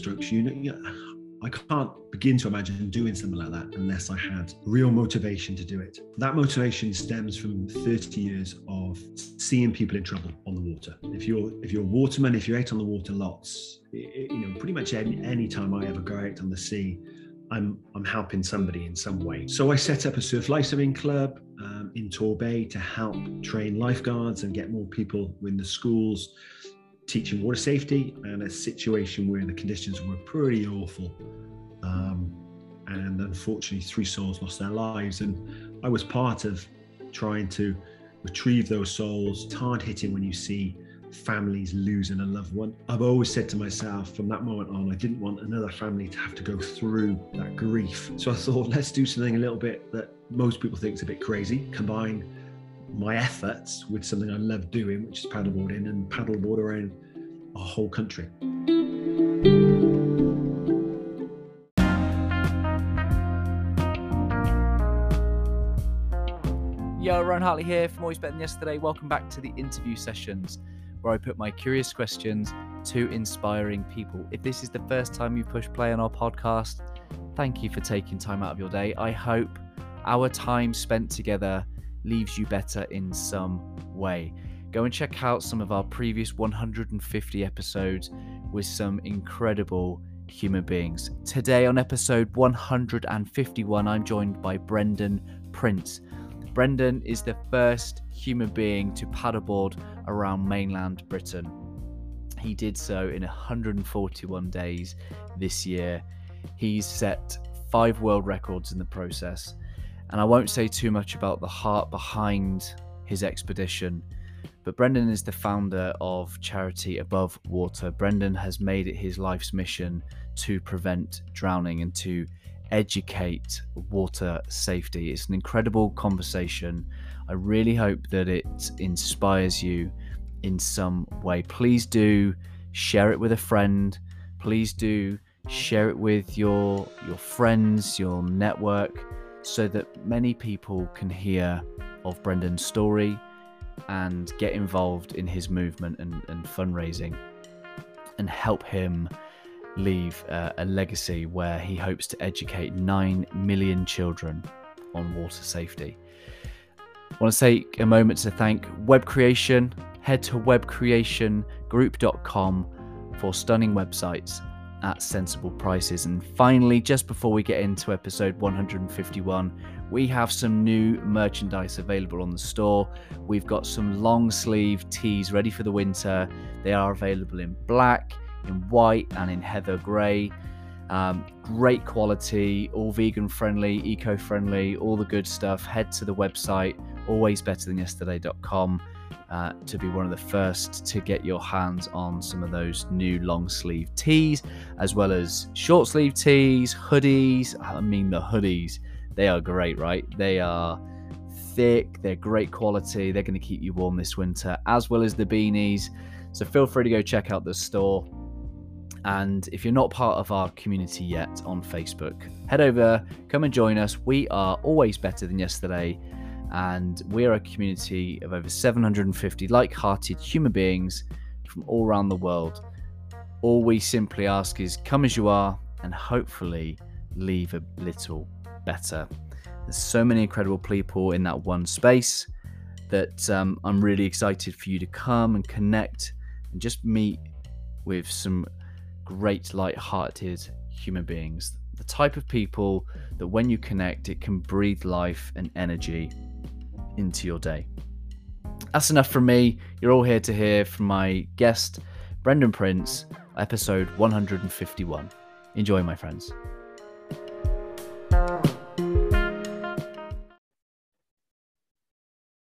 strokes. Know, I can't begin to imagine doing something like that unless I had real motivation to do it. That motivation stems from 30 years of seeing people in trouble on the water. If you're if you're a waterman, if you're out on the water lots, you know, pretty much any, any time I ever go out on the sea, I'm I'm helping somebody in some way. So I set up a surf lifesaving club um, in Torbay to help train lifeguards and get more people in the schools teaching water safety and a situation where the conditions were pretty awful. Um, and unfortunately, three souls lost their lives. And I was part of trying to retrieve those souls. It's hard hitting when you see families losing a loved one. I've always said to myself from that moment on, I didn't want another family to have to go through that grief. So I thought, let's do something a little bit that most people think is a bit crazy, combine my efforts with something I love doing, which is paddleboarding and paddleboard around a whole country. Yo, Ryan Hartley here from Always Better Than Yesterday. Welcome back to the interview sessions where I put my curious questions to inspiring people. If this is the first time you push play on our podcast, thank you for taking time out of your day. I hope our time spent together leaves you better in some way. Go and check out some of our previous 150 episodes with some incredible human beings. Today, on episode 151, I'm joined by Brendan Prince. Brendan is the first human being to paddleboard around mainland Britain. He did so in 141 days this year. He's set five world records in the process. And I won't say too much about the heart behind his expedition, but Brendan is the founder of charity Above Water. Brendan has made it his life's mission to prevent drowning and to educate water safety. It's an incredible conversation. I really hope that it inspires you in some way. Please do share it with a friend. Please do share it with your your friends, your network so that many people can hear of Brendan's story and get involved in his movement and, and fundraising and help him leave uh, a legacy where he hopes to educate 9 million children on water safety. I want to take a moment to thank Web Creation. Head to webcreationgroup.com for stunning websites at sensible prices. And finally, just before we get into episode 151, we have some new merchandise available on the store. We've got some long sleeve tees ready for the winter. They are available in black, in white, and in heather grey. Um, great quality, all vegan friendly, eco friendly, all the good stuff. Head to the website, alwaysbetterthanyesterday.com uh, to be one of the first to get your hands on some of those new long sleeve tees, as well as short sleeve tees, hoodies. I mean, the hoodies, they are great, right? They are thick, they're great quality, they're going to keep you warm this winter, as well as the beanies. So feel free to go check out the store. And if you're not part of our community yet on Facebook, head over, come and join us. We are always better than yesterday and we're a community of over 750 like hearted human beings from all around the world. All we simply ask is come as you are and hopefully leave a little better. There's so many incredible people in that one space that um, I'm really excited for you to come and connect and just meet with some great, light-hearted human beings. The type of people that when you connect, it can breathe life and energy into your day. That's enough from me. You're all here to hear from my guest, Brendan Prince, episode 151. Enjoy, my friends.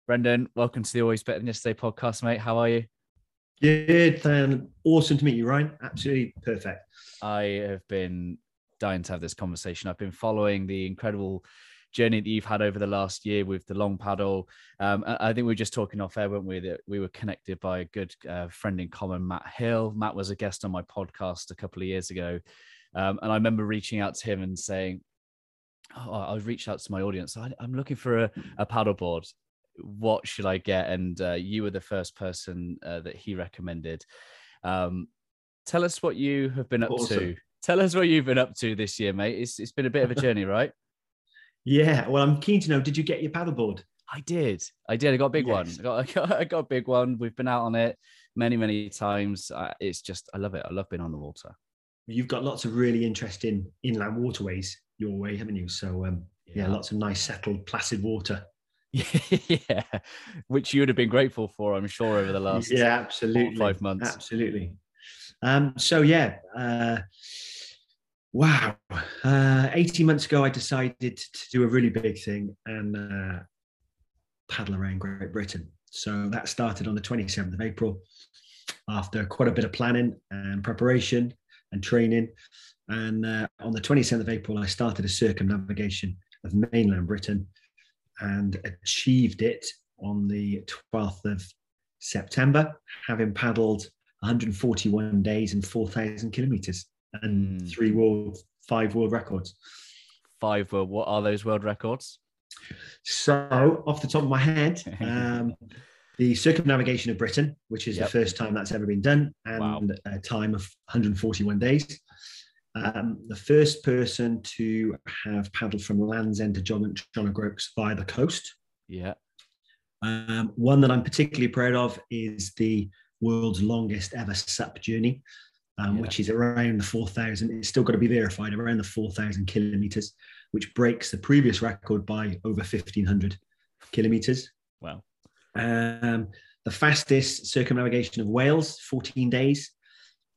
Brendan, welcome to the Always Better Than Yesterday podcast, mate. How are you? Good, and awesome to meet you, Ryan. Absolutely perfect. I have been dying to have this conversation. I've been following the incredible journey that you've had over the last year with the long paddle. Um, I think we were just talking off air, weren't we? That we were connected by a good uh, friend in common, Matt Hill. Matt was a guest on my podcast a couple of years ago. Um, and I remember reaching out to him and saying, oh, I reached out to my audience. I, am looking for a, a paddleboard. What should I get? And uh, you were the first person uh, that he recommended. Um, Tell us what you have been up Awesome. to. Tell us what you've been up to this year, mate. It's it's been a bit of a journey, right? Yeah. Well, I'm keen to know. Did you get your paddleboard? I did. I did. I got a big one. I got, I got I got a big one. We've been out on it many many times. Uh, it's just I love it. I love being on the water. You've got lots of really interesting inland waterways your way, haven't you? So um, yeah. lots of nice, settled, placid water. yeah, which you would have been grateful for, I'm sure, over the last yeah, absolutely, five months. absolutely. Um, so yeah, uh, wow. Uh, 18 months ago, I decided to do a really big thing and uh, paddle around Great Britain. So that started on the 27th of April after quite a bit of planning and preparation and training. And uh, on the 27th of April, I started a circumnavigation of mainland Britain and achieved it on the 12th of September, having paddled 141 days and 4,000 kilometers and Mm. three world, five world records. Five were what are those world records? So, off the top of my head, um, the circumnavigation of Britain, which is Yep. the first time that's ever been done, and Wow. a time of 141 days. Um, the first person to have paddled from Land's End to John, John O'Groats via the coast. Yeah. Um, one that I'm particularly proud of is the world's longest ever SUP journey, um, Yeah. which is around the 4,000. It's still got to be verified, around the 4,000 kilometers, which breaks the previous record by over 1,500 kilometers. Wow. Um, the fastest circumnavigation of Wales, 14 days,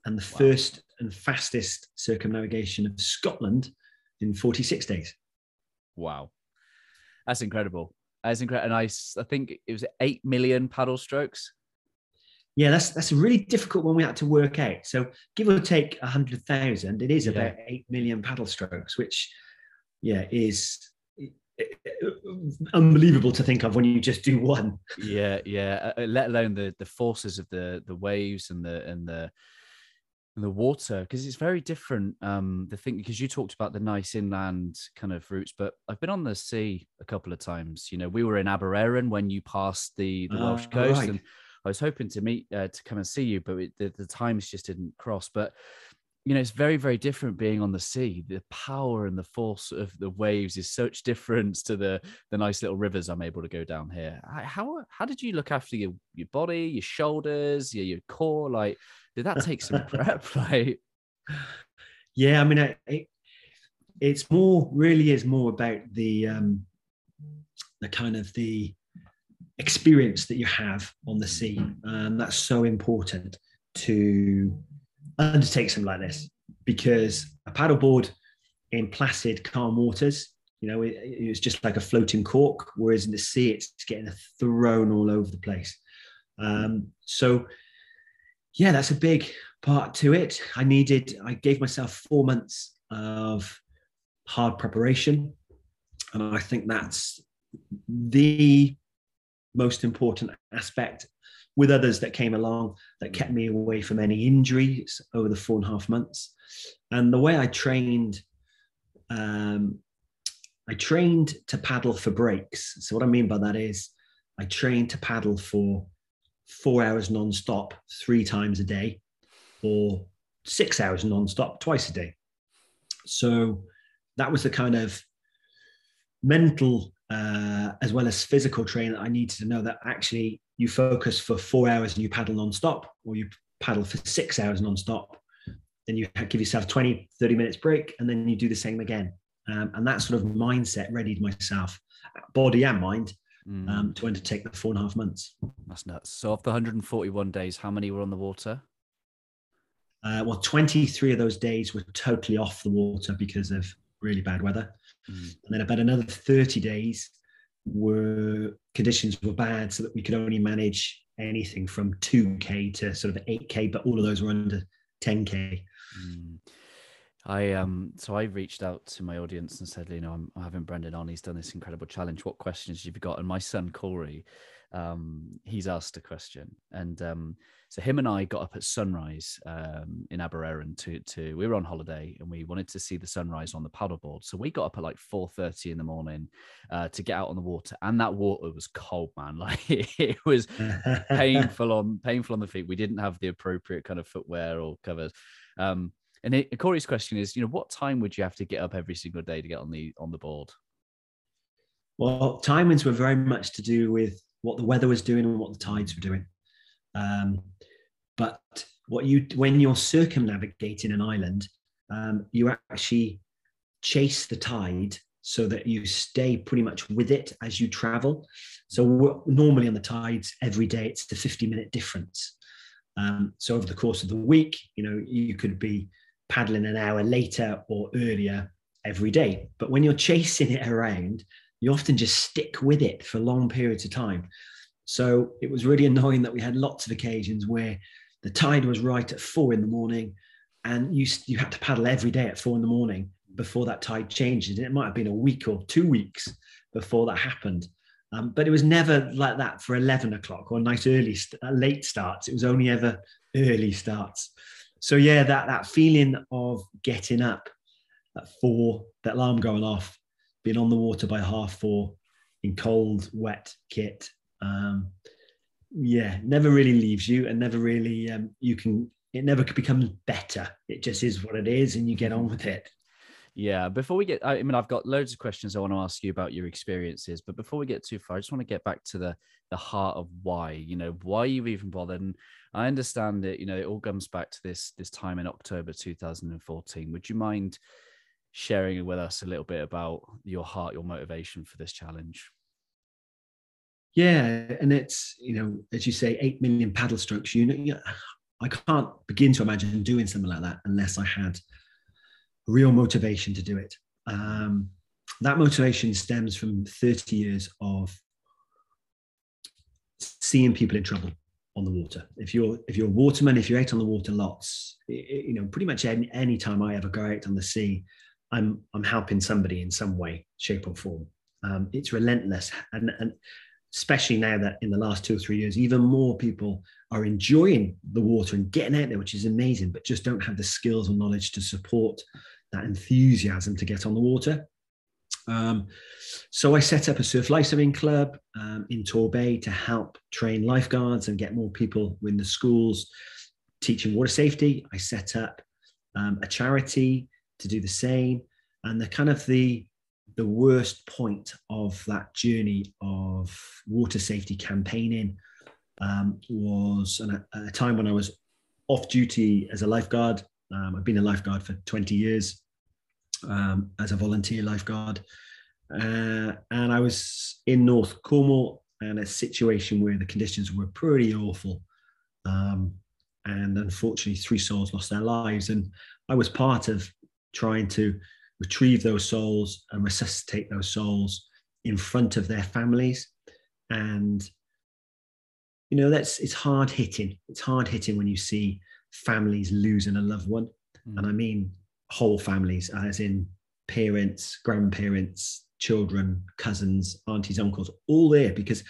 and the Wow. first and fastest circumnavigation of Scotland in 46 days. Wow. That's incredible. That's incredible. And I think it was 8 million paddle strokes. Yeah, that's that's a really difficult one we had to work out. So give or take a hundred thousand, it is Yeah. about eight million paddle strokes, which yeah is unbelievable to think of when you just do one. Yeah, yeah. uh, uh, Let alone the the forces of the the waves and the and the and the water because it's very different. Um, the thing because you talked about the nice inland kind of routes, but I've been on the sea a couple of times. You know, we were in Aberavon when you passed the the Welsh Ah, coast, right. and I was hoping to meet uh, to come and see you, but it, the, the times just didn't cross. But you know, it's very, very different being on the sea. The power and the force of the waves is such difference to the the nice little rivers I'm able to go down here. How how did you look after your your body, your shoulders, your your core? Like, did that take some prep? Like, Yeah, I mean, it, it, it's more really is more about the um, the kind of the experience that you have on the sea, and that's so important to undertake something like this because a paddleboard in placid, calm waters, you know, it, it's just like a floating cork, whereas in the sea, it's getting thrown all over the place. Um, so, yeah, that's a big part to it. I needed, I gave myself four months of hard preparation. And I think that's the most important aspect with others that came along that kept me away from any injuries over the four and a half months. And the way I trained, um, I trained to paddle for breaks. So what I mean by that is I trained to paddle for four hours non-stop three times a day or six hours non-stop twice a day. So that was the kind of mental uh, as well as physical training I needed to know that actually you focus for four hours and you paddle non-stop or you paddle for six hours non-stop. Then you give yourself 20 30 minutes break and then you do the same again. Um, and that sort of mindset readied myself body and mind mm, um, to undertake the four and a half months. That's nuts. So, of the 141 days, how many were on the water? uh, well 23 of those days were totally off the water because of really bad weather Mm, and then about another 30 days were conditions were bad so that we could only manage anything from 2k to sort of 8k but all of those were under 10k mm. I um so I reached out to my audience and said, you know, I'm having Brendan on. He's done this incredible challenge. What questions have you got? And my son Corey, um, he's asked a question, and um, so him and I got up at sunrise um, in Aberaeron to to we were on holiday and we wanted to see the sunrise on the paddleboard. So we got up at like four thirty in the morning uh, to get out on the water, and that water was cold, man. Like it was painful on painful on the feet. We didn't have the appropriate kind of footwear or covers. Um, and it, Corey's question is, you know, what time would you have to get up every single day to get on the on the board? Well, timings were very much to do with what the weather was doing and what the tides were doing. Um, but what you when you're circumnavigating an island, um, you actually chase the tide so that you stay pretty much with it as you travel. So normally on the tides, every day it's a 50 minute difference. Um, so over the course of the week, you know, you could be paddling an hour later or earlier every day. But when you're chasing it around, you often just stick with it for long periods of time. So it was really annoying that we had lots of occasions where the tide was right at four in the morning and you, you had to paddle every day at four in the morning before that tide changed. And it might have been a week or two weeks before that happened. Um, but it was never like that for 11 o'clock or nice early, uh, late starts. It was only ever early starts. So yeah, that, that feeling of getting up at four, that alarm going off, being on the water by half four in cold, wet kit. Um, yeah, never really leaves you and never really, um, you can, it never becomes better. It just is what it is and you get on with it. Yeah. Before we get, I mean, I've got loads of questions I want to ask you about your experiences, but before we get too far, I just want to get back to the the heart of why. You know, why you've even bothered. And I understand it. You know, it all comes back to this this time in October 2014. Would you mind sharing with us a little bit about your heart, your motivation for this challenge. Yeah, and it's you know, as you say, eight million paddle strokes. You know, I can't begin to imagine doing something like that unless I had real motivation to do it. Um, that motivation stems from 30 years of seeing people in trouble on the water. If you're if you're a waterman, if you're out on the water lots, you know, pretty much any, any time I ever go out on the sea, I'm I'm helping somebody in some way, shape, or form. Um, it's relentless, and, and especially now that in the last two or three years, even more people are enjoying the water and getting out there, which is amazing, but just don't have the skills or knowledge to support that enthusiasm to get on the water. Um, so I set up a surf lifesaving club um, in Torbay to help train lifeguards and get more people in the schools teaching water safety. I set up um, a charity to do the same. And the kind of the the worst point of that journey of water safety campaigning um, was an, a time when I was off duty as a lifeguard. Um, I've been a lifeguard for 20 years um, as a volunteer lifeguard. Uh, and I was in North Cornwall and a situation where the conditions were pretty awful. Um, and unfortunately, three souls lost their lives. And I was part of trying to retrieve those souls and resuscitate those souls in front of their families. And, you know, that's it's hard hitting. It's hard hitting when you see families losing a loved one. Mm. And I mean whole families, as in parents, grandparents, children, cousins, aunties, uncles, all there because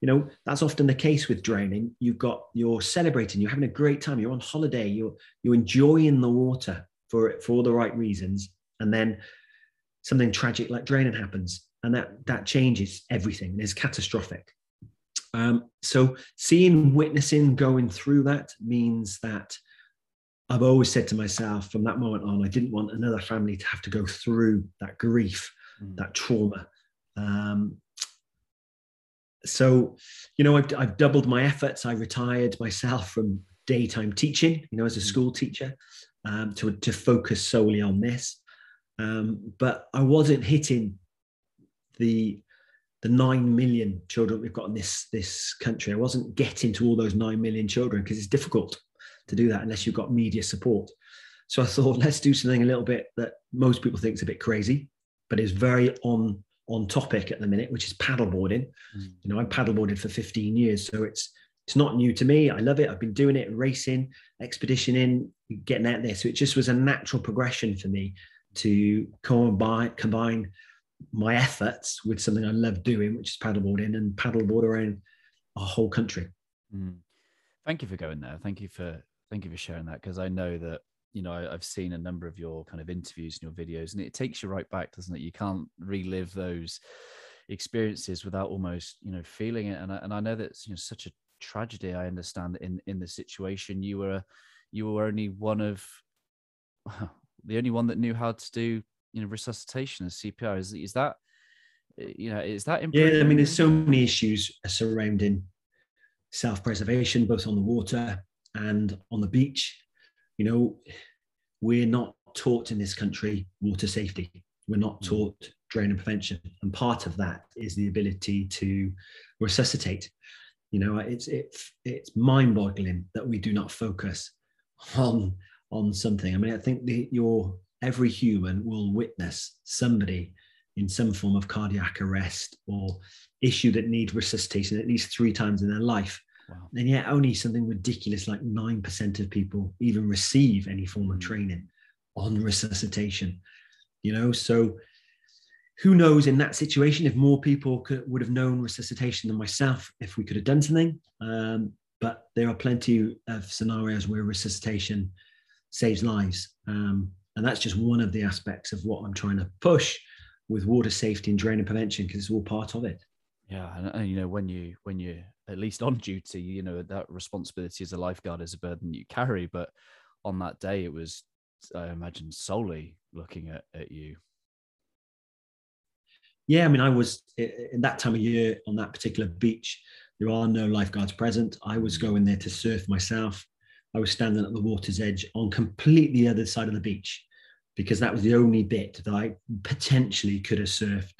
you know that's often the case with drowning you've got you're celebrating you're having a great time you're on holiday you're you're enjoying the water for for all the right reasons. And then something tragic like draining happens and that that changes everything it's catastrophic. Um, so seeing witnessing going through that means that i've always said to myself from that moment on i didn't want another family to have to go through that grief mm. that trauma. Um, so you know I've, I've doubled my efforts. I retired myself from daytime teaching you know as a mm. school teacher um, to, to focus solely on this. Um, but I wasn't hitting the the nine million children we've got in this this country. I wasn't getting to all those nine million children because it's difficult to do that unless you've got media support. So I thought let's do something a little bit that most people think is a bit crazy, but is very on on topic at the minute, which is paddleboarding. Mm. You know, I paddleboarded for 15 years, so it's it's not new to me. I love it. I've been doing it, racing, expeditioning, getting out there. So it just was a natural progression for me to combine combine my efforts with something I love doing, which is paddleboarding and paddleboard around our whole country. Mm. Thank you for going there. Thank you for thank you for sharing that because I know that you know I, have seen a number of your kind of interviews and your videos, and it takes you right back, doesn't it? You can't relive those experiences without almost you know feeling it. And I, and I know that's you know such a tragedy. I understand in in the situation you were you were only one of the only one that knew how to do you know resuscitation as CPR. Is is that you know is that yeah? I mean, there's so many issues surrounding self-preservation, both on the water and on the beach. You know, we're not taught in this country water safety. We're not mm. taught drowning prevention, and part of that is the ability to resuscitate. You know, it's it's it's mind-boggling that we do not focus on on something. I mean, I think the, your every human will witness somebody in some form of cardiac arrest or issue that need resuscitation at least three times in their life. Wow. And yet only something ridiculous like 9% of people even receive any form of hmm. training on resuscitation. You know, so who knows in that situation if more people could, would have known resuscitation than myself if we could have done something. Um, but there are plenty of scenarios where resuscitation saves lives. Um, and that's just one of the aspects of what I'm trying to push with water safety and draining prevention because it's all part of it. Yeah, and, and, you know when you when you're at least on duty, you know that responsibility as a lifeguard is a burden you carry. But on that day, it was I imagine solely looking at at you. Yeah, I mean, I was in that time of year on that particular beach. There are no lifeguards present. I was mm. going there to surf myself. I was standing at the water's edge on completely the other side of the beach because that was the only bit that I potentially could have surfed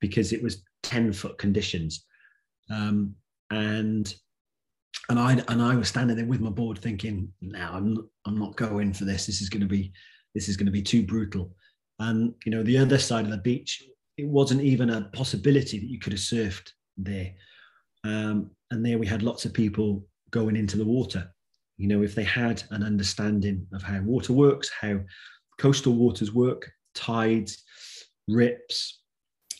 because it was 10 foot conditions. Um, and and I and I was standing there with my board thinking, now I'm I'm not going for this. This is going to be this is going to be too brutal. And you know, the other side of the beach, it wasn't even a possibility that you could have surfed there. Um, and there we had lots of people going into the water. You know, if they had an understanding of how water works, how coastal waters work, tides, rips,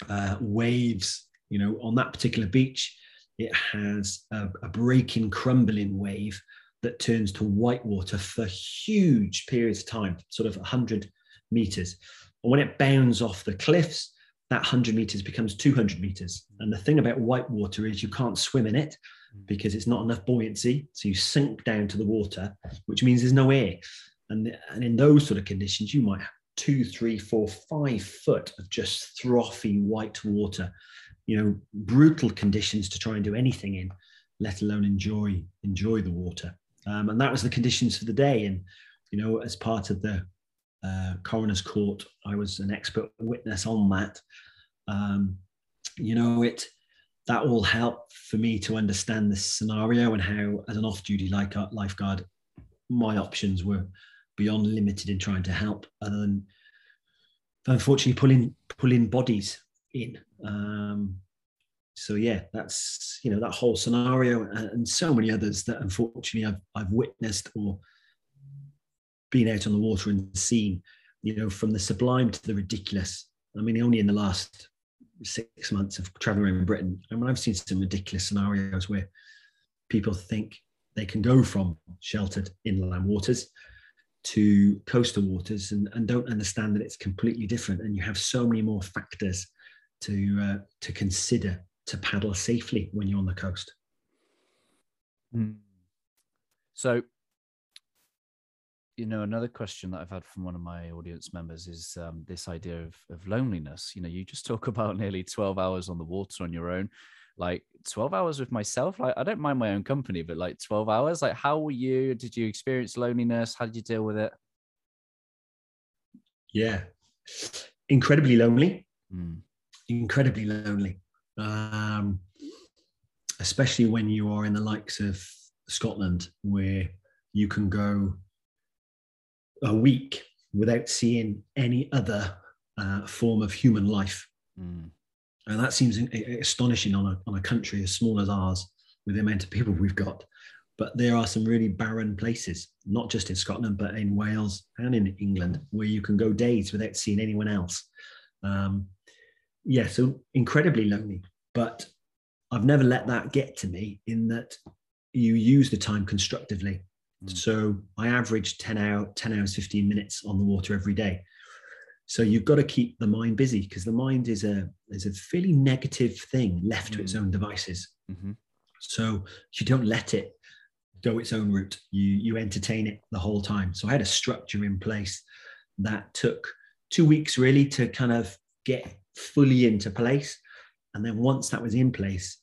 uh, waves. You know, on that particular beach, it has a, a breaking, crumbling wave that turns to white water for huge periods of time, sort of 100 meters. And when it bounds off the cliffs, that 100 meters becomes 200 meters. And the thing about white water is you can't swim in it because it's not enough buoyancy. So you sink down to the water, which means there's no air. And, and in those sort of conditions, you might have two, three, four, five foot of just frothy white water, you know, brutal conditions to try and do anything in, let alone enjoy enjoy the water. Um, and that was the conditions for the day. And you know, as part of the uh, coroner's court, I was an expert witness on that. Um, you know, it that all help for me to understand this scenario and how, as an off-duty lifeguard, my options were beyond limited in trying to help, other than unfortunately pulling pulling bodies in. Um, so yeah, that's you know that whole scenario and, and so many others that unfortunately I've I've witnessed or been out on the water and seen. You know, from the sublime to the ridiculous. I mean, only in the last six months of traveling around Britain, and when I've seen some ridiculous scenarios where people think they can go from sheltered inland waters to coastal waters and, and don't understand that it's completely different and you have so many more factors to uh, to consider to paddle safely when you're on the coast mm. so you know another question that i've had from one of my audience members is um, this idea of, of loneliness. You know you just talk about nearly 12 hours on the water on your own. Like 12 hours with myself? Like i don't mind my own company but like 12 hours? Like how were you? Did you experience loneliness? How did you deal with it? Yeah. Incredibly lonely. Mm. incredibly lonely. Um especially when you are in the likes of scotland where you can go a week without seeing any other uh, form of human life mm. And that seems astonishing on a, on a country as small as ours with the amount of people we've got. But there are some really barren places, not just in Scotland, but in Wales and in England, where you can go days without seeing anyone else. Um, yeah, so incredibly lonely. But I've never let that get to me in that you use the time constructively. Mm. So I average 10 hour, 10 hours, 15 minutes on the water every day. So you've got to keep the mind busy because the mind is a is a fairly negative thing left mm. to its mm. own devices. Mm-hmm. So you don't let it go its own route. You you entertain it the whole time. So I had a structure in place that took two weeks really to kind of get fully into place. And then once that was in place,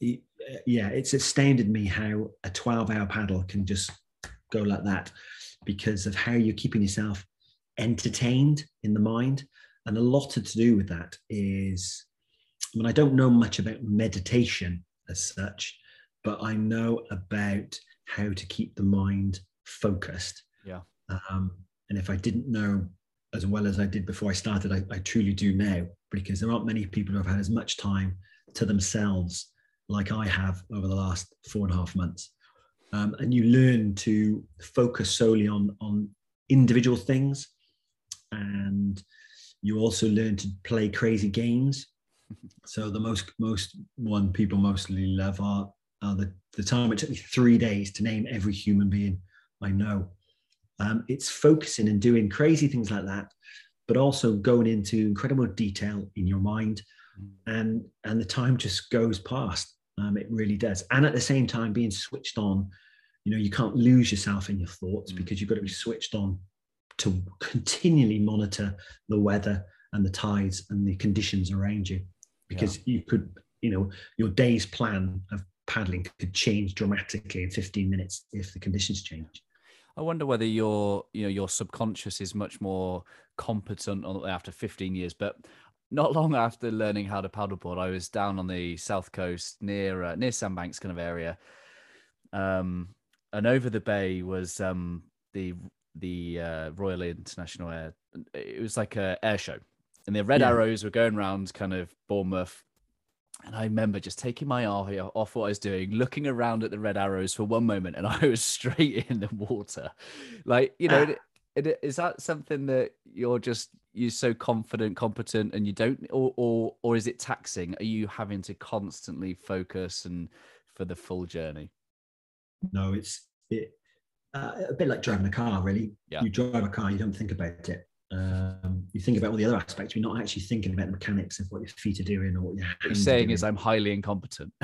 it, yeah, it's astounded me how a 12 hour paddle can just go like that because of how you're keeping yourself entertained in the mind. And a lot to do with that is, I mean, I don't know much about meditation as such, but I know about how to keep the mind focused. Yeah. Um, and if I didn't know as well as I did before I started, I, I truly do now because there aren't many people who have had as much time to themselves like I have over the last four and a half months. Um, and you learn to focus solely on on individual things, and you also learn to play crazy games. So the most most one people mostly love are, are the the time it took me three days to name every human being I know. Um, it's focusing and doing crazy things like that, but also going into incredible detail in your mind, mm. and and the time just goes past. Um, it really does, and at the same time being switched on. You know, you can't lose yourself in your thoughts mm. because you've got to be switched on to continually monitor the weather and the tides and the conditions around you because yeah. you could you know your day's plan of paddling could change dramatically in 15 minutes if the conditions change I wonder whether your you know your subconscious is much more competent after 15 years. But not long after learning how to paddleboard, I was down on the south coast near uh, near Sandbanks kind of area, um, and over the bay was um, the the uh, Royal International Air. It was like a air show, and the red yeah. arrows were going around kind of Bournemouth and I remember just taking my eye off what I was doing, looking around at the red arrows for one moment, and I was straight in the water. Like, you know, ah. Is that something that you're just you're so confident, competent, and you don't, or or or is it taxing? Are you having to constantly focus and for the full journey? No, it's it, uh, a bit like driving a car. Really, yeah. you drive a car, you don't think about it um, you think about all the other aspects, you're not actually thinking about the mechanics of what your feet are doing or what your hands what saying is I'm highly incompetent.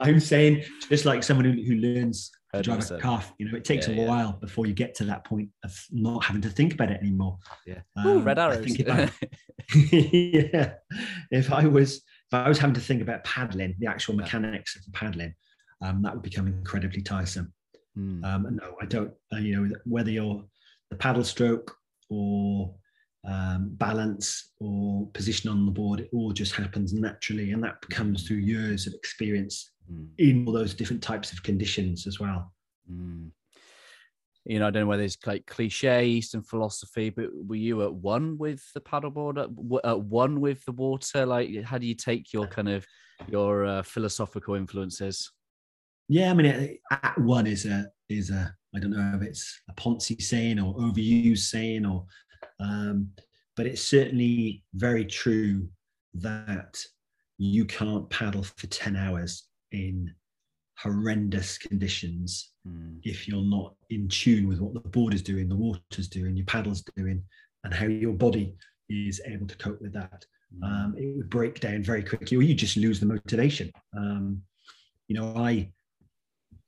I'm saying just like someone who, who learns drive a car, you know, it takes yeah, a while yeah. before you get to that point of not having to think about it anymore. Yeah. Um, Ooh, red arrows. If I, yeah. If I was if I was having to think about paddling, the actual mechanics of the paddling, um, that would become incredibly tiresome. Mm. Um, no, I don't. Uh, you know, whether you're the paddle stroke or um, balance or position on the board, it all just happens naturally. And that comes through years of experience mm. in all those different types of conditions as well. Mm. You know, I don't know whether it's like cliche Eastern philosophy, but were you at one with the paddleboard, at, at one with the water? Like, how do you take your kind of your uh, philosophical influences? Yeah, I mean, at one is a is a I don't know if it's a Ponzi saying or overused saying, or um, but it's certainly very true that you can't paddle for 10 hours in horrendous conditions mm. if you're not in tune with what the board is doing, the water's doing, your paddle's doing, and how your body is able to cope with that. Mm. Um, it would break down very quickly, or you just lose the motivation. Um, you know, I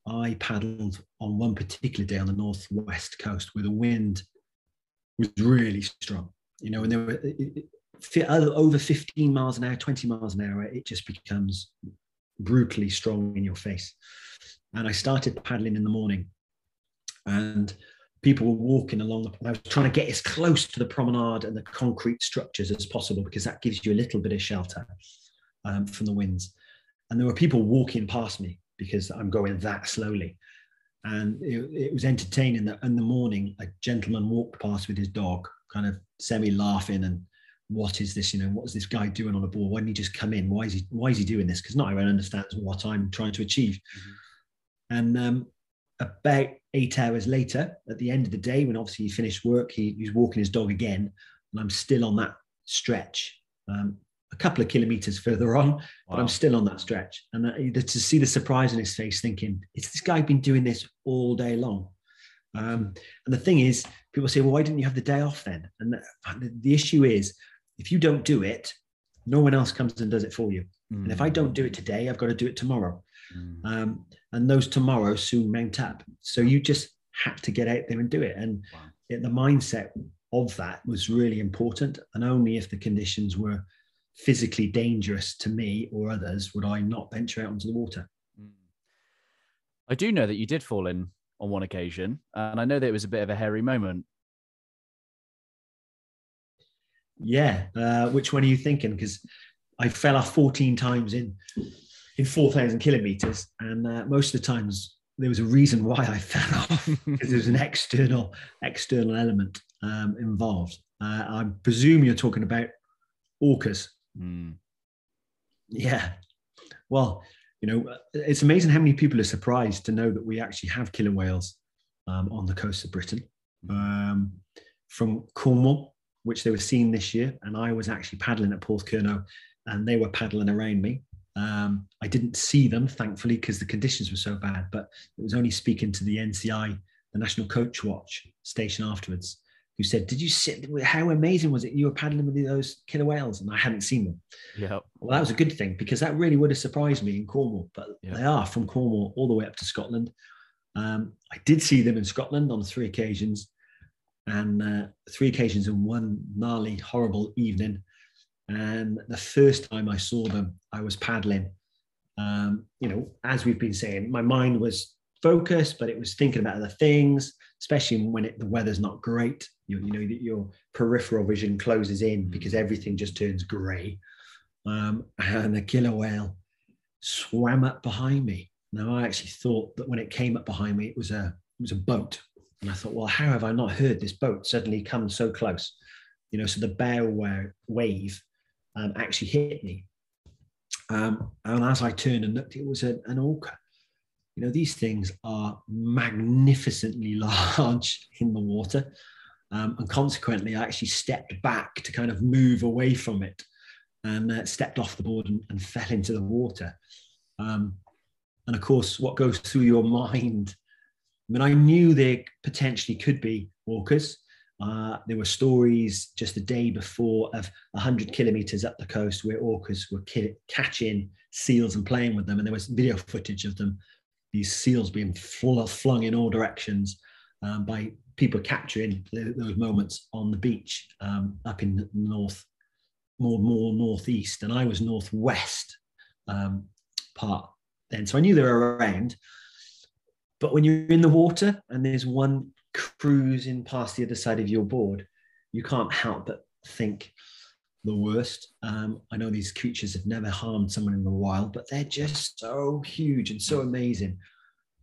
I paddled on one particular day on the northwest coast with a wind was really strong. You know, and there were it, it, over 15 miles an hour, 20 miles an hour, it just becomes brutally strong in your face. And I started paddling in the morning, and people were walking along. The, I was trying to get as close to the promenade and the concrete structures as possible because that gives you a little bit of shelter um, from the winds. And there were people walking past me because I'm going that slowly. And it, it was entertaining that in the morning, a gentleman walked past with his dog, kind of semi laughing and what is this? You know, what is this guy doing on a board? Why didn't he just come in? Why is he why is he doing this? Because not everyone understands what I'm trying to achieve. Mm-hmm. And um, about eight hours later, at the end of the day, when obviously he finished work, he, he was walking his dog again, and I'm still on that stretch. Um, a couple of kilometers further on, wow. but I'm still on that stretch. And uh, to see the surprise in his face, thinking, "It's this guy been doing this all day long?" Um, and the thing is, people say, "Well, why didn't you have the day off then?" And the, the issue is, if you don't do it, no one else comes and does it for you. Mm. And if I don't do it today, I've got to do it tomorrow. Mm. Um, and those tomorrows soon mount up. So you just have to get out there and do it. And wow. it, the mindset of that was really important. And only if the conditions were physically dangerous to me or others would I not venture out onto the water. Mm. I do know that you did fall in on one occasion, and I know that it was a bit of a hairy moment. Yeah, uh, which one are you thinking? Because I fell off 14 times in in 4,000 kilometers, and uh, most of the times there was a reason why I fell off because there was an external external element um, involved. Uh, I presume you're talking about orcas. Mm. Yeah. Well, you know, it's amazing how many people are surprised to know that we actually have killer whales um, on the coast of Britain. Um, from Cornwall, which they were seen this year, and I was actually paddling at Porthcurno, and they were paddling around me. Um, I didn't see them, thankfully, because the conditions were so bad. But it was only speaking to the NCI, the National Coastwatch station afterwards, who said, "Did you sit? How amazing was it? You were paddling with those killer whales, and I hadn't seen them." Yeah. Well, that was a good thing because that really would have surprised me in Cornwall. But yep. they are from Cornwall all the way up to Scotland. Um, I did see them in Scotland on three occasions, and uh, three occasions in one gnarly, horrible evening. And the first time I saw them, I was paddling. Um, you know, as we've been saying, my mind was focused, but it was thinking about other things, especially when it, the weather's not great. You, you know, your peripheral vision closes in because everything just turns grey. Um, and the killer whale swam up behind me. Now, I actually thought that when it came up behind me, it was a it was a boat, and I thought, well, how have I not heard this boat suddenly come so close? You know, so the bow wave um, actually hit me. Um, and as I turned and looked, it was a, an orca you know, these things are magnificently large in the water. Um, and consequently, I actually stepped back to kind of move away from it and uh, stepped off the board and, and, fell into the water. Um, and of course, what goes through your mind? I mean, I knew there potentially could be orcas. Uh, there were stories just the day before of 100 kilometers up the coast where orcas were ki- catching seals and playing with them. And there was video footage of them these seals being flung in all directions um, by people capturing those moments on the beach um, up in the north, more more northeast, and I was northwest um, part then. So I knew they were around. But when you're in the water and there's one cruising past the other side of your board, you can't help but think the worst. Um, I know these creatures have never harmed someone in the wild, but they're just so huge and so amazing.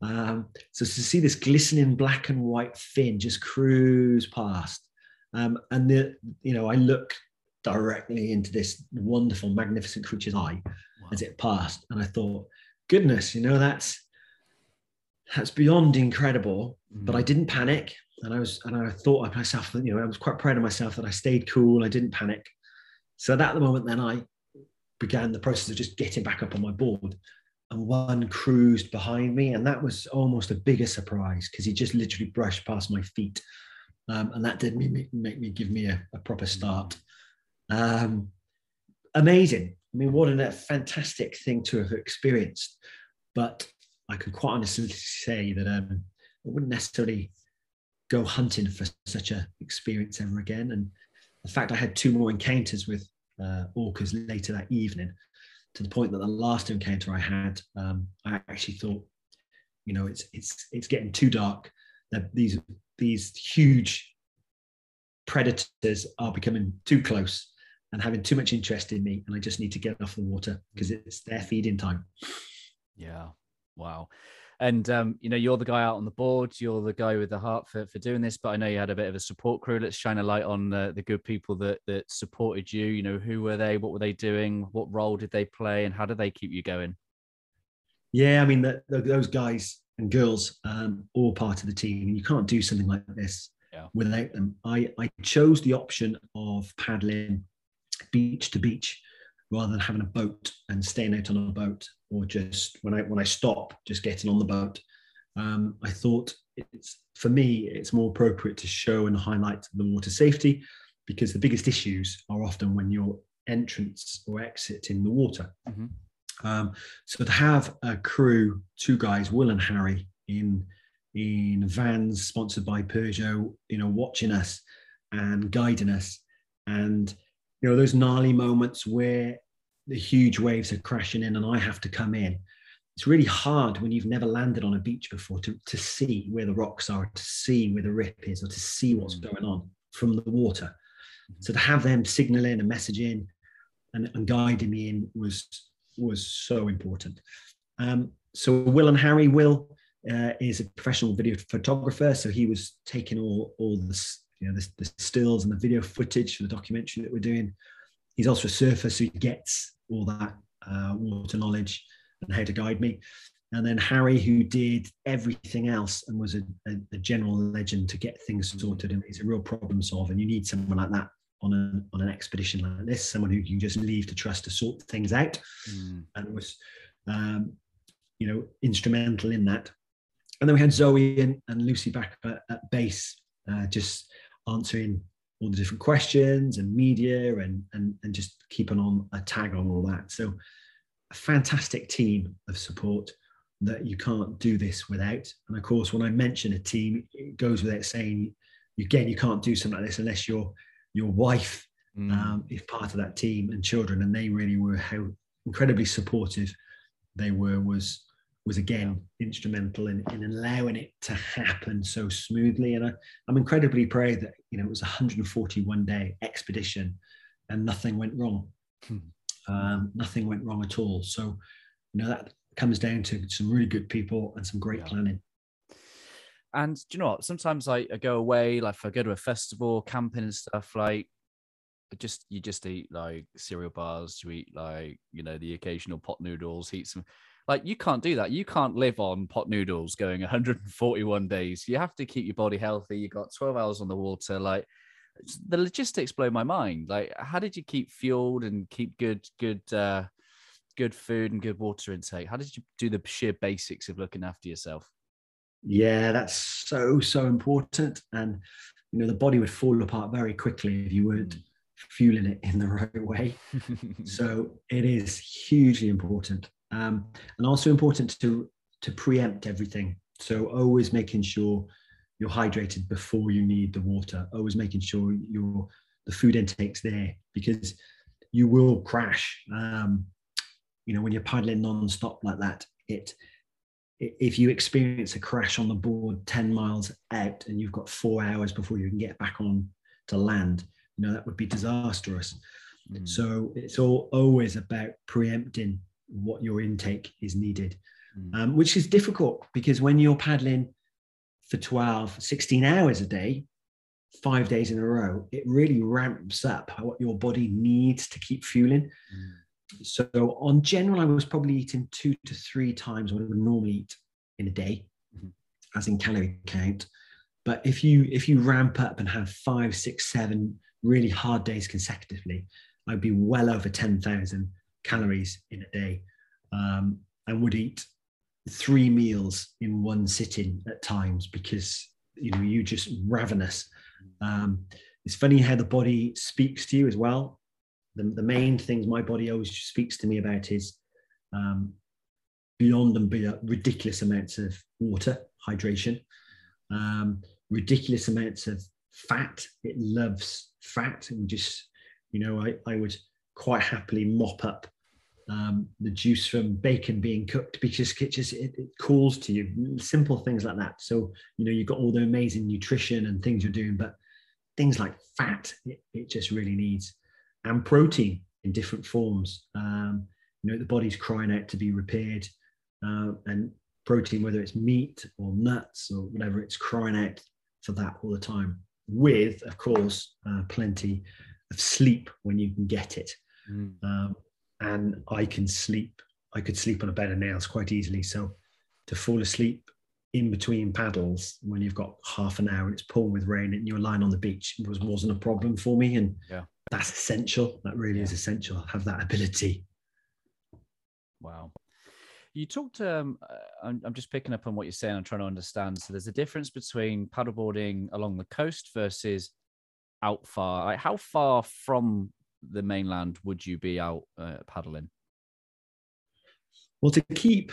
Um, so to see this glistening black and white fin just cruise past, um, and the you know I look directly into this wonderful, magnificent creature's eye wow. as it passed, and I thought, goodness, you know that's that's beyond incredible. Mm. But I mm. didn't panic, and I was and I thought of myself, you know, I was quite proud of myself that I stayed cool. I didn't panic. So at the moment, then I began the process of just getting back up on my board. And one cruised behind me, and that was almost a bigger surprise because he just literally brushed past my feet. Um, and that did make, make me give me a, a proper start. Um, amazing. I mean, what a fantastic thing to have experienced. But I can quite honestly say that um, I wouldn't necessarily go hunting for such an experience ever again. And in fact, I had two more encounters with uh, orcas later that evening, to the point that the last encounter I had, um, I actually thought, you know, it's it's it's getting too dark. That these these huge predators are becoming too close and having too much interest in me, and I just need to get off the water because it's their feeding time. Yeah. Wow and um, you know you're the guy out on the board you're the guy with the heart for, for doing this but i know you had a bit of a support crew. Let's shine a light on uh, the good people that that supported you. You know who were they? What were they doing? What role did they play? And how did they keep you going? Yeah i mean the, the, those guys and girls um, all part of the team and you can't do something like this yeah. without them. I i chose the option of paddling beach to beach rather than having a boat and staying out on a boat or just when I when I stop, just getting on the boat. Um, I thought it's for me, it's more appropriate to show and highlight the water safety because the biggest issues are often when you're entrance or exit in the water. Mm-hmm. Um, so to have a crew, two guys, Will and Harry, in in vans sponsored by Peugeot, you know, watching us and guiding us, and you know those gnarly moments where the huge waves are crashing in and I have to come in. It's really hard when you've never landed on a beach before to, to see where the rocks are, to see where the rip is, or to see what's mm. going on from the water. Mm-hmm. So to have them signal signaling and messaging and, and guiding me in was was so important. Um, so Will and Harry, Will uh, is a professional video photographer, so he was taking all all the you know the, the, stills and the video footage for the documentary that we're doing. He's also a surfer, so he gets all that uh, water knowledge and how to guide me. And then Harry, who did everything else and was a, a, a general legend to get things sorted, and he's a real problem solver. And you need someone like that on, a, on an expedition like this, someone who you can just leave to trust to sort things out, mm. and was, um, you know, instrumental in that. And then we had Zoe and, and Lucy back at, at base, uh, just answering all the different questions and media and, and, and just keeping on a tag on all that. So a fantastic team of support that you can't do this without. And of course, when I mention a team, it goes without saying, again, you can't do something like this unless your your wife mm. um, is part of that team and children. And they really were how incredibly supportive they were was was again instrumental in, in allowing it to happen so smoothly. And I, am incredibly proud that you know it was a 141 day expedition and nothing went wrong. Hmm. Um, nothing went wrong at all. So you know that comes down to some really good people and some great yeah. planning. And do you know what? Sometimes I, I go away, like if I go to a festival, camping and stuff, like just you just eat like cereal bars, you eat like you know the occasional pot noodles, eat some like you can't do that. You can't live on pot noodles going 141 days. You have to keep your body healthy. You got 12 hours on the water. Like the logistics blow my mind. Like how did you keep fueled and keep good, good, uh, good food and good water intake? How did you do the sheer basics of looking after yourself? Yeah, that's so so important. And you know the body would fall apart very quickly if you weren't mm. fueling it in the right way. so it is hugely important um, and also important to to preempt everything. So always making sure you're hydrated before you need the water. Always making sure your the food intake's there because you will crash. Um, you know when you're paddling non-stop like that, it if you experience a crash on the board 10 miles out and you've got four hours before you can get back on to land, you know, that would be disastrous. Mm. So it's all always about preempting what your intake is needed, mm. um, which is difficult because when you're paddling for 12, 16 hours a day, five days in a row, it really ramps up what your body needs to keep fueling. Mm. So, on general, I was probably eating two to three times what I would normally eat in a day, mm-hmm. as in calorie count. But if you if you ramp up and have five, six, seven really hard days consecutively, I'd be well over ten thousand calories in a day. Um, and would eat three meals in one sitting at times because you know you just ravenous. Um, it's funny how the body speaks to you as well. The, the main things my body always speaks to me about is um, beyond and beyond ridiculous amounts of water hydration um, ridiculous amounts of fat. It loves fat. And just you know I, I would quite happily mop up um, the juice from bacon being cooked because it just it, it, calls to you. Simple things like that. So you know you've got all the amazing nutrition and things you're doing but things like fat it, it just really needs and protein in different forms. Um, you know the body's crying out to be repaired uh, and protein whether it's meat or nuts or whatever it's crying out for that all the time with of course uh, plenty of sleep when you can get it mm. um, and I can sleep. I could sleep on a bed of nails quite easily. So to fall asleep in between paddles when you've got half an hour and it's pouring with rain and you're lying on the beach was wasn't a problem for me and Yeah. that's essential that really is essential have that ability Wow. You talked. Um, uh, I'm, I'm just picking up on what you're saying. I'm trying to understand. So there's a difference between paddleboarding along the coast versus out far. Like, how far from the mainland would you be out uh, paddling? well to keep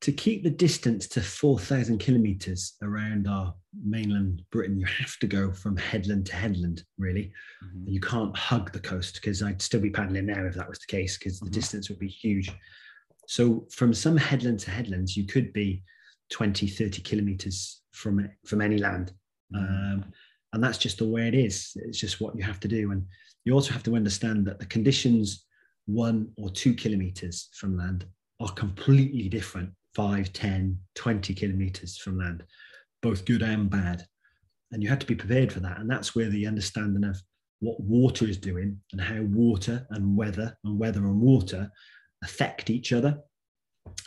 to keep the distance to 4000 kilometers around our mainland britain you have to go from headland to headland really Mhm. you can't hug the coast because I'd still be paddling now if that was the case because the Mhm. distance would be huge. So from some headland to headlands, you could be 20, 30 kilometers from from any land. Um, and that's just the way it is. It's just what you have to do. And you also have to understand that the conditions one or two kilometers from land are completely different, five, 10, 20 kilometers from land, both good and bad. And you have to be prepared for that. And that's where the understanding of what water is doing and how water and weather and weather and water affect each other.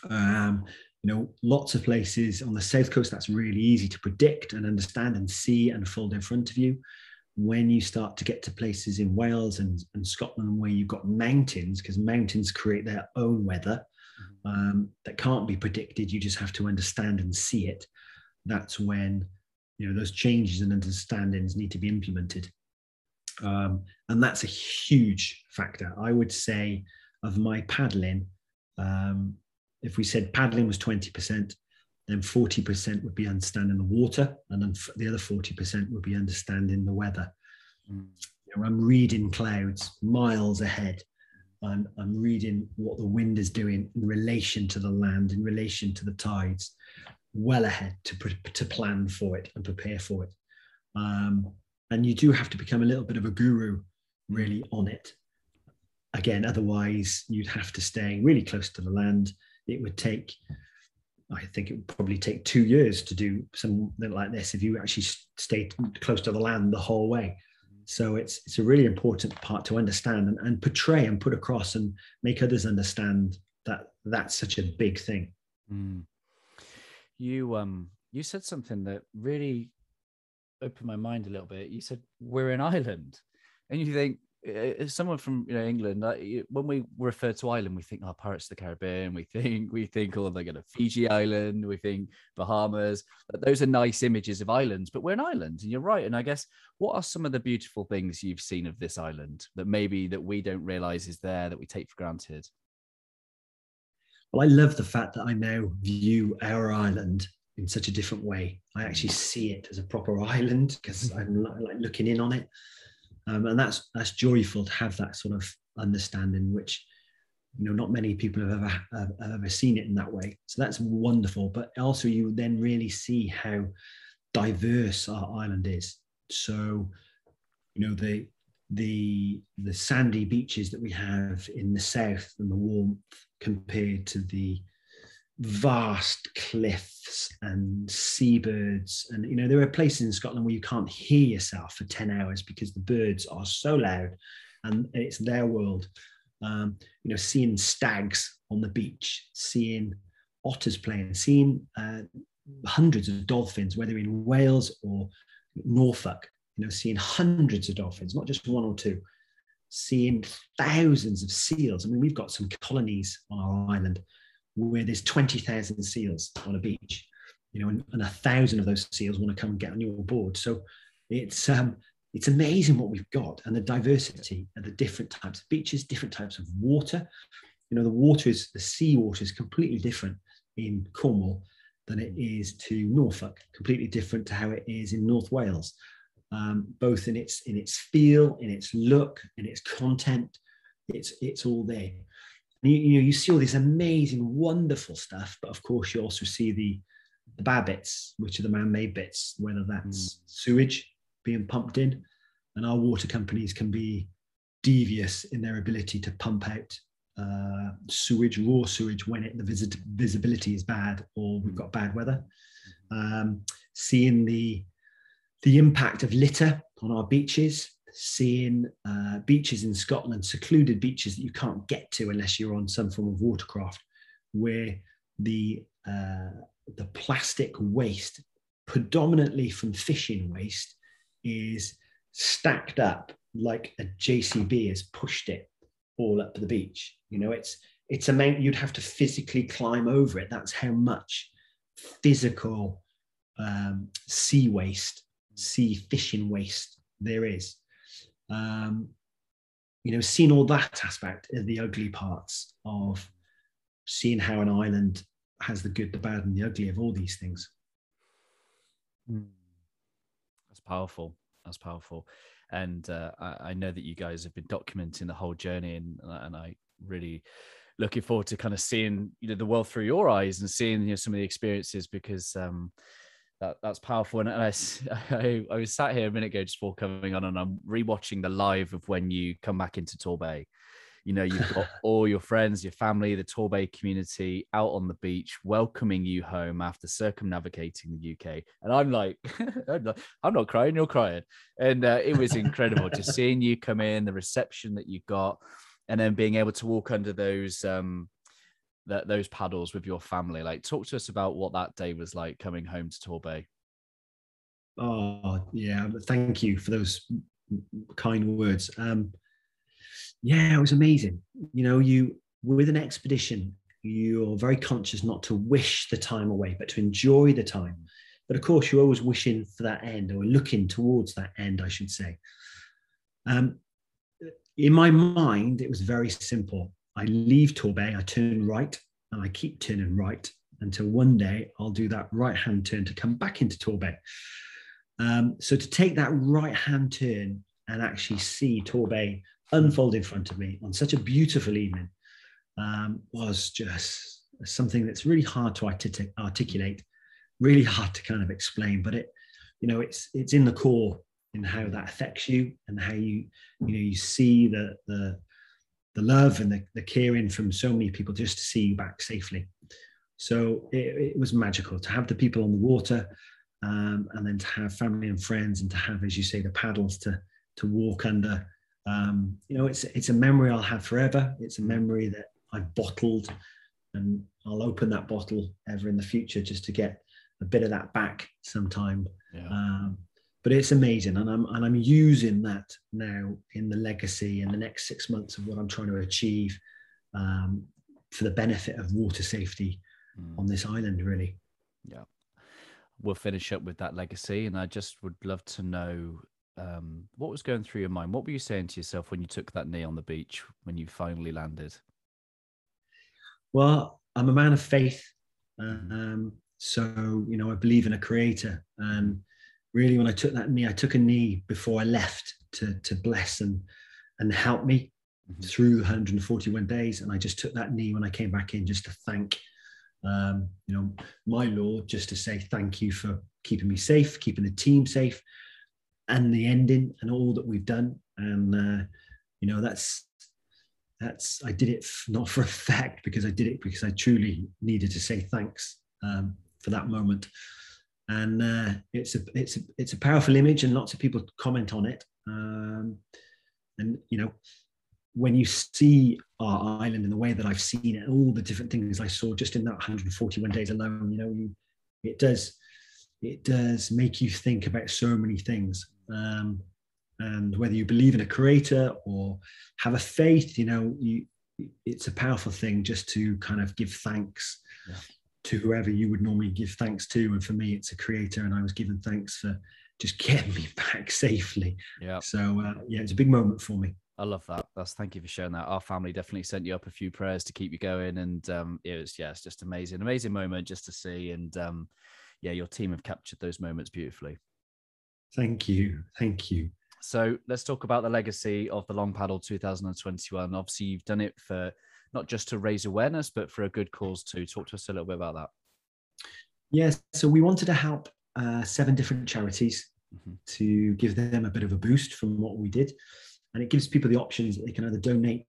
Um, you know, lots of places on the south coast that's really easy to predict and understand and see and fold in front of you. When you start to get to places in Wales and, and Scotland where you've got mountains, because mountains create their own weather um, that can't be predicted, you just have to understand and see it. That's when you know those changes and understandings need to be implemented. Um, and that's a huge factor. I would say of my paddling um, if we said paddling was 20% then 40% would be understanding the water and then the other 40% would be understanding the weather. Mm. you know, i'm reading clouds miles ahead. I'm, I'm reading what the wind is doing in relation to the land in relation to the tides well ahead to, to plan for it and prepare for it. Um, and you do have to become a little bit of a guru really on it. Again otherwise you'd have to stay really close to the land. It would take i think it would probably take two years to do something like this if you actually s- stayed close to the land the whole way so it's it's a really important part to understand and, and portray and put across and make others understand that that's such a big thing Mm. You um you said something that really opened my mind a little bit. You said we're in Ireland, and you think as someone from you know England, uh, when we refer to Ireland, we think oh Pirates of the Caribbean. We think we think oh they're going to Fiji Island. We think Bahamas. Those are nice images of islands, but we're an island, and you're right. And I guess what are some of the beautiful things you've seen of this island that maybe that we don't realize is there that we take for granted? Well, I love the fact that I now view our island in such a different way. I actually see it as a proper island because I'm like looking in on it, um, and that's that's joyful to have that sort of understanding, which you know not many people have ever have, have ever seen it in that way. So that's wonderful. But also, you then really see how diverse our island is. So, you know the the the sandy beaches that we have in the south and the warmth compared to the vast cliffs and seabirds and you know there are places in scotland where you can't hear yourself for 10 hours because the birds are so loud and it's their world um, you know seeing stags on the beach seeing otters playing seeing uh, hundreds of dolphins whether in wales or norfolk you know seeing hundreds of dolphins not just one or two seeing thousands of seals. I mean, we've got some colonies on our island where there's 20,000 seals on a beach, you know, and, and a thousand of those seals want to come and get on your board. So it's um, it's amazing what we've got and the diversity of the different types of beaches, different types of water. You know, the water is the sea water is completely different in Cornwall than it is to Norfolk, completely different to how it is in North Wales um, both in its in its feel, in its look, in its content. It's it's all there. And you, you know you see all this amazing, wonderful stuff, but of course you also see the the bad bits, which are the man-made bits, whether that's sewage being pumped in, and our water companies can be devious in their ability to pump out uh, sewage, raw sewage, when it, the visit, visibility is bad or we've got bad weather. Um, seeing the the impact of litter on our beaches, seeing uh, beaches in Scotland, secluded beaches that you can't get to unless you're on some form of watercraft, where the uh, the plastic waste, predominantly from fishing waste, is stacked up like a JCB has pushed it all up the beach. You know, it's it's a main, you'd have to physically climb over it. That's how much physical um, sea waste, sea fishing waste there is. Um, you know, seeing all that aspect of the ugly parts of seeing how an island has the good, the bad, and the ugly of all these things. Hmm. That's powerful. That's powerful. And uh, I, I, know that you guys have been documenting the whole journey, and, and I really looking forward to kind of seeing you know the world through your eyes and seeing you know some of the experiences because um that that's powerful. And, I, I, I was sat here a minute ago just before coming on and I'm rewatching the live of when you come back into Torbay. You know you've got all your friends your family the Torbay community out on the beach welcoming you home after circumnavigating the uk and i'm like i'm not crying you're crying. And uh, it was incredible just seeing you come in the reception that you got and then being able to walk under those um that those paddles with your family like talk to us about what that day was like coming home to torbay. Oh yeah thank you for those kind words. Um yeah it was amazing. You know you with an expedition you're very conscious not to wish the time away but to enjoy the time. But of course you're always wishing for that end or looking towards that end i should say. Um, in my mind, it was very simple. I leave Torbay, I turn right, and I keep turning right until one day I'll do that right hand turn to come back into Torbay. Um, so to take that right hand turn and actually see Torbay unfold in front of me on such a beautiful evening um, was just something that's really hard to articulate, really hard to kind of explain. But it, you know, it's it's in the core in how that affects you and how you you know you see the the the love and the, the caring from so many people just to see you back safely. So it, it was magical to have the people on the water um, and then to have family and friends and to have as you say the paddles to to walk under. Um, you know it's it's a memory i'll have forever. It's a memory that i've bottled and i'll open that bottle ever in the future just to get a bit of that back sometime. Yeah. um, but it's amazing and i'm and i'm using that now in the legacy in the next six months of what i'm trying to achieve um, for the benefit of water safety mm. on this island really. Yeah. We'll finish up with that legacy and i just would love to know um, what was going through your mind? What were you saying to yourself when you took that knee on the beach when you finally landed? Well i'm a man of faith mm. um, so you know i believe in a creator and really when I took that knee, I took a knee before I left to to bless and and help me mm-hmm. through 141 days. And I just took that knee when I came back in just to thank um, you know, my Lord, just to say thank you for keeping me safe, keeping the team safe, and the ending and all that we've done. And uh, you know, that's that's I did it not for effect because I did it because I truly needed to say thanks um, for that moment and uh, it's a it's a it's a powerful image, and lots of people comment on it. Um, and you know, when you see our island in the way that I've seen it, all the different things I saw just in that 141 days alone, you know, it does it does make you think about so many things. Um, and whether you believe in a creator or have a faith, you know, you, it's a powerful thing just to kind of give thanks. Yeah to whoever you would normally give thanks to. And for me, it's a creator, and I was given thanks for just getting me back safely. Yeah. So uh, yeah, it's a big moment for me. I love that. That's thank you for sharing that. Our family definitely sent you up a few prayers to keep you going, and um, it was yeah, it's just amazing, amazing moment just to see, and um, yeah, your team have captured those moments beautifully. Thank you, thank you. So let's talk about the legacy of the Long Paddle 2021. Obviously, you've done it for not just to raise awareness, but for a good cause too. Talk to us a little bit about that. Yes, so we wanted to help uh, seven different charities mm-hmm. to give them a bit of a boost from what we did. And it gives people the options that they can either donate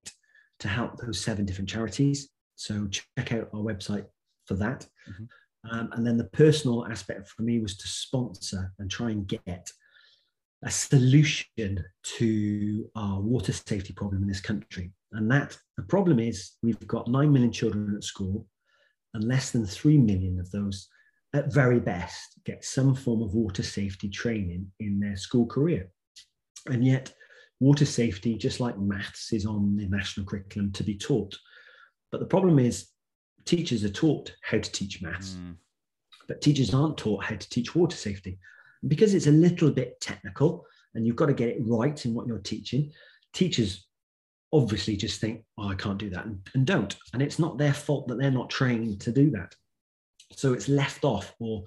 to help those seven different charities. So check out our website for that. Mm-hmm. Um, and then the personal aspect for me was to sponsor and try and get a solution to our water safety problem in this country. And that the problem is we've got 9 million children at school, and less than 3 million of those at very best, get some form of water safety training in their school career. And yet, water safety, just like maths, is on the national curriculum to be taught. But the problem is, teachers are taught how to teach maths, mm. but teachers aren't taught how to teach water safety. And because it's a little bit technical and you've got to get it right in what you're teaching, teachers obviously just think, oh, I can't do that and, and don't. And it's not their fault that they're not trained to do that. So it's left off or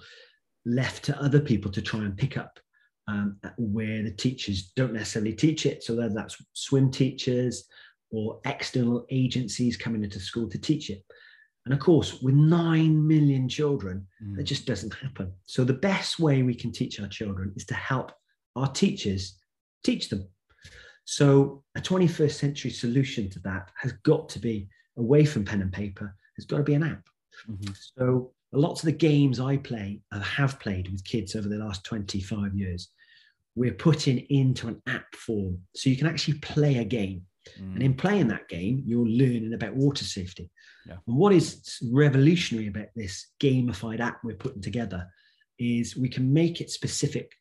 left to other people to try and pick up um, where the teachers don't necessarily teach it. So whether that's swim teachers or external agencies coming into school to teach it. And of course, with 9 million children, mm. that just doesn't happen. So the best way we can teach our children is to help our teachers teach them. So a 21st century solution to that has got to be away from pen and paper, has got to be an app. Mm-hmm. So lots of the games I play uh, have played with kids over the last 25 years, we're putting into an app form. So you can actually play a game. Mm. And in playing that game, you're learning about water safety. Yeah. And what is revolutionary about this gamified app we're putting together is we can make it specific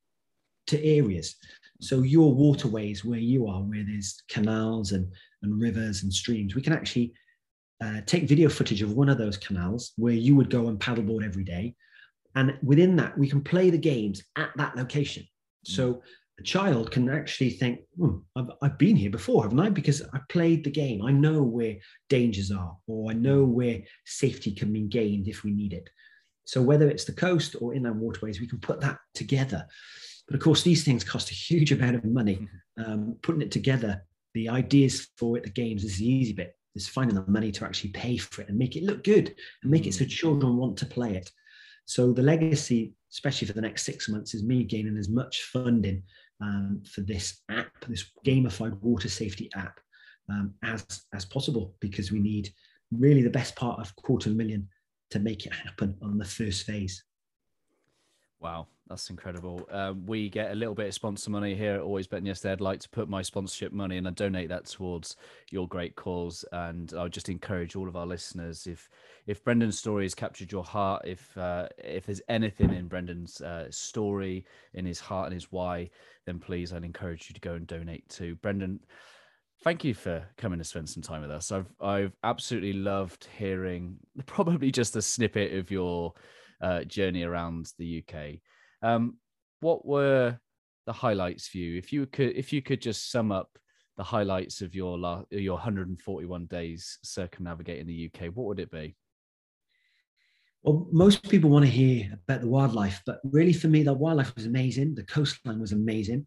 to areas. So your waterways where you are, where there's canals and, and rivers and streams, we can actually uh, take video footage of one of those canals where you would go and paddleboard every day. And within that, we can play the games at that location. So a child can actually think, hmm, I've, I've been here before, haven't I? Because I played the game. I know where dangers are, or I know where safety can be gained if we need it. So whether it's the coast or inland waterways, we can put that together. But of course, these things cost a huge amount of money. Mm-hmm. Um, putting it together, the ideas for it, the games, is the easy bit is finding the money to actually pay for it and make it look good and make it so mm. children want to play it. So the legacy, especially for the next six months, is me gaining as much funding um, for this app, this gamified water safety app, um, as as possible, because we need really the best part of quarter million to make it happen on the first phase. Wow, that's incredible. Um, we get a little bit of sponsor money here at Always Betting Yesterday. I'd like to put my sponsorship money and I donate that towards your great cause. And I would just encourage all of our listeners if if Brendan's story has captured your heart, if uh, if there's anything in Brendan's uh, story, in his heart and his why, then please I'd encourage you to go and donate to Brendan. Thank you for coming to spend some time with us. I've I've absolutely loved hearing probably just a snippet of your uh, journey around the UK. Um, what were the highlights for you? If you could, if you could just sum up the highlights of your last, your 141 days circumnavigating the UK, what would it be? Well, most people want to hear about the wildlife, but really for me, the wildlife was amazing. The coastline was amazing.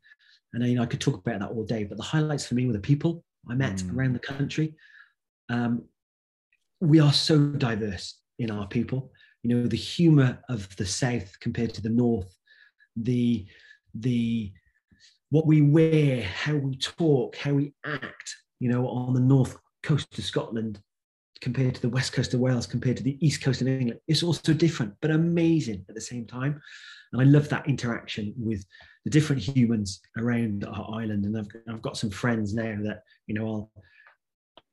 And you know, I could talk about that all day, but the highlights for me were the people I met mm. around the country. Um, we are so diverse in our people you know the humor of the south compared to the north the the what we wear how we talk how we act you know on the north coast of scotland compared to the west coast of wales compared to the east coast of england it's also different but amazing at the same time. And i love that interaction with the different humans around our island. And i've, I've got some friends now that you know i'll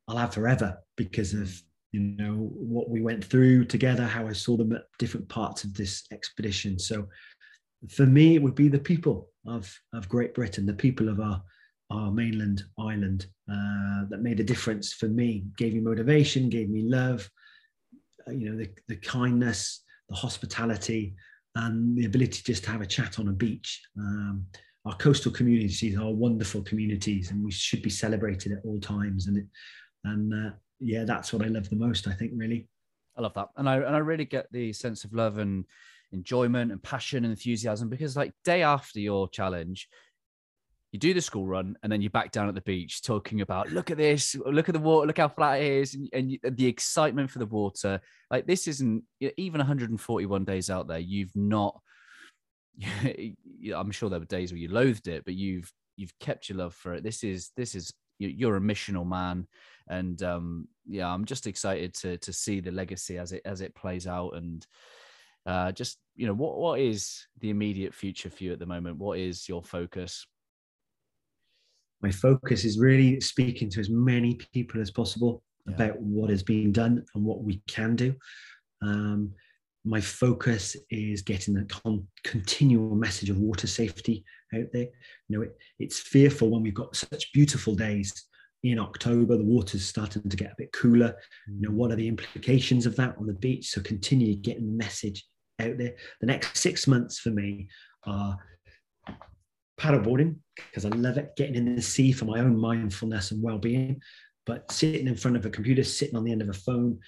i'll have forever because of you know what we went through together how i saw them at different parts of this expedition. So for me it would be the people of of great britain the people of our our mainland island uh, that made a difference for me gave me motivation gave me love uh, you know the, the kindness the hospitality and the ability just to have a chat on a beach. Um, our coastal communities are wonderful communities and we should be celebrated at all times and it, and uh, yeah, that's what I love the most. I think really. I love that, and I and I really get the sense of love and enjoyment and passion and enthusiasm because like day after your challenge, you do the school run and then you're back down at the beach talking about look at this look at the water look how flat it is and, and, and, the excitement for the water like this isn't even 141 days out there you've not i'm sure there were days where you loathed it but you've you've kept your love for it this is this is you're a missional man and um, yeah, I'm just excited to to see the legacy as it as it plays out, and uh, just you know what what is the immediate future for you at the moment? What is your focus? My focus is really speaking to as many people as possible yeah. about what has been done and what we can do. Um, my focus is getting a con- continual message of water safety out there. You know, it, it's fearful when we've got such beautiful days in October, the water's starting to get a bit cooler. You know, what are the implications of that on the beach? So continue getting the message out there. The next six months for me are paddleboarding because I love it, getting in the sea for my own mindfulness and well-being. But sitting in front of a computer, sitting on the end of a phone,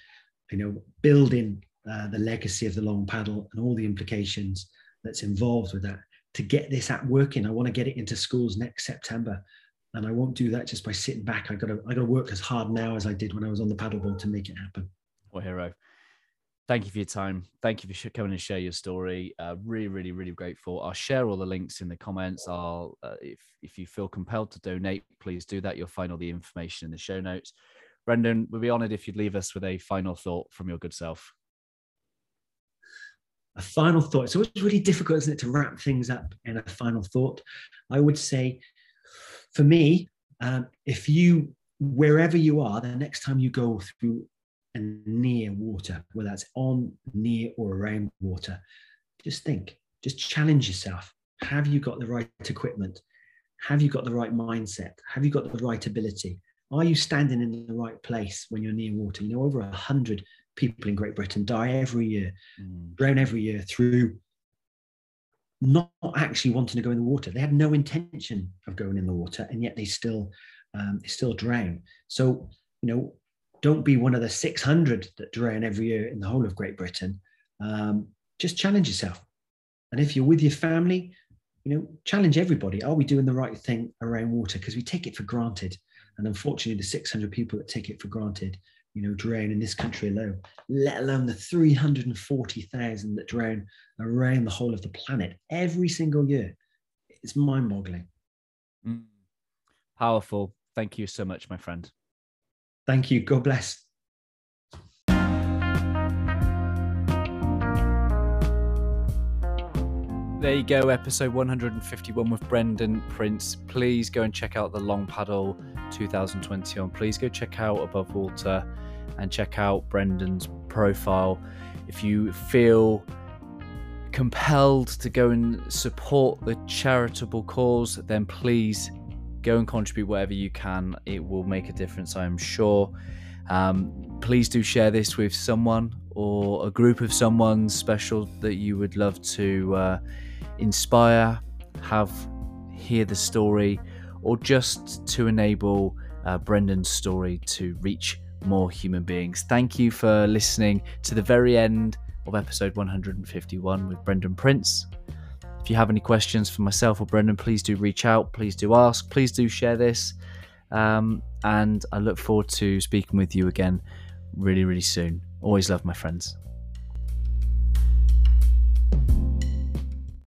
you know, building uh, the legacy of the long paddle and all the implications that's involved with that. To get this app working, I want to get it into schools next September, and I won't do that just by sitting back. I got to I got to work as hard now as I did when I was on the paddleboard to make it happen. What hero? Thank you for your time. Thank you for coming and share your story. Uh, really, really, really grateful. I'll share all the links in the comments. I'll, uh, if if you feel compelled to donate, please do that. You'll find all the information in the show notes. Brendan, we'd be honoured if you'd leave us with a final thought from your good self a final thought. So It's really difficult, isn't it, to wrap things up in a final thought. I would say, for me, um, if you, wherever you are, the next time you go through and near water, whether that's on, near, or around water, just think, just challenge yourself. Have you got the right equipment? Have you got the right mindset? Have you got the right ability? Are you standing in the right place when you're near water? You know, over a hundred people in Great Britain die every year, mm. drown every year through not actually wanting to go in the water. They had no intention of going in the water, and yet they still um, they still drown. So you know, don't be one of the 600 that drown every year in the whole of Great Britain. Um, just challenge yourself, and if you're with your family, you know, challenge everybody. Are we doing the right thing around water? Because we take it for granted, and unfortunately, the 600 people that take it for granted you know, drown in this country alone, let alone the 340,000 that drown around the whole of the planet every single year. It's mind boggling. Mm. Powerful. Thank you so much, my friend. Thank you. God bless. There you go, episode 151 with Brendan Prince. Please go and check out the Long Paddle 2021. Please go check out Above Water and check out Brendan's profile. If you feel compelled to go and support the charitable cause, then please go and contribute whatever you can. It will make a difference, I am sure. Um, please do share this with someone or a group of someone special that you would love to uh, inspire, have hear the story, or just to enable uh, Brendan's story to reach more human beings. Thank you for listening to the very end of episode 151 with Brendan Prince. If you have any questions for myself or Brendan, please do reach out. Please do ask. Please do share this. Um, and I look forward to speaking with you again really, really soon. Always love my friends.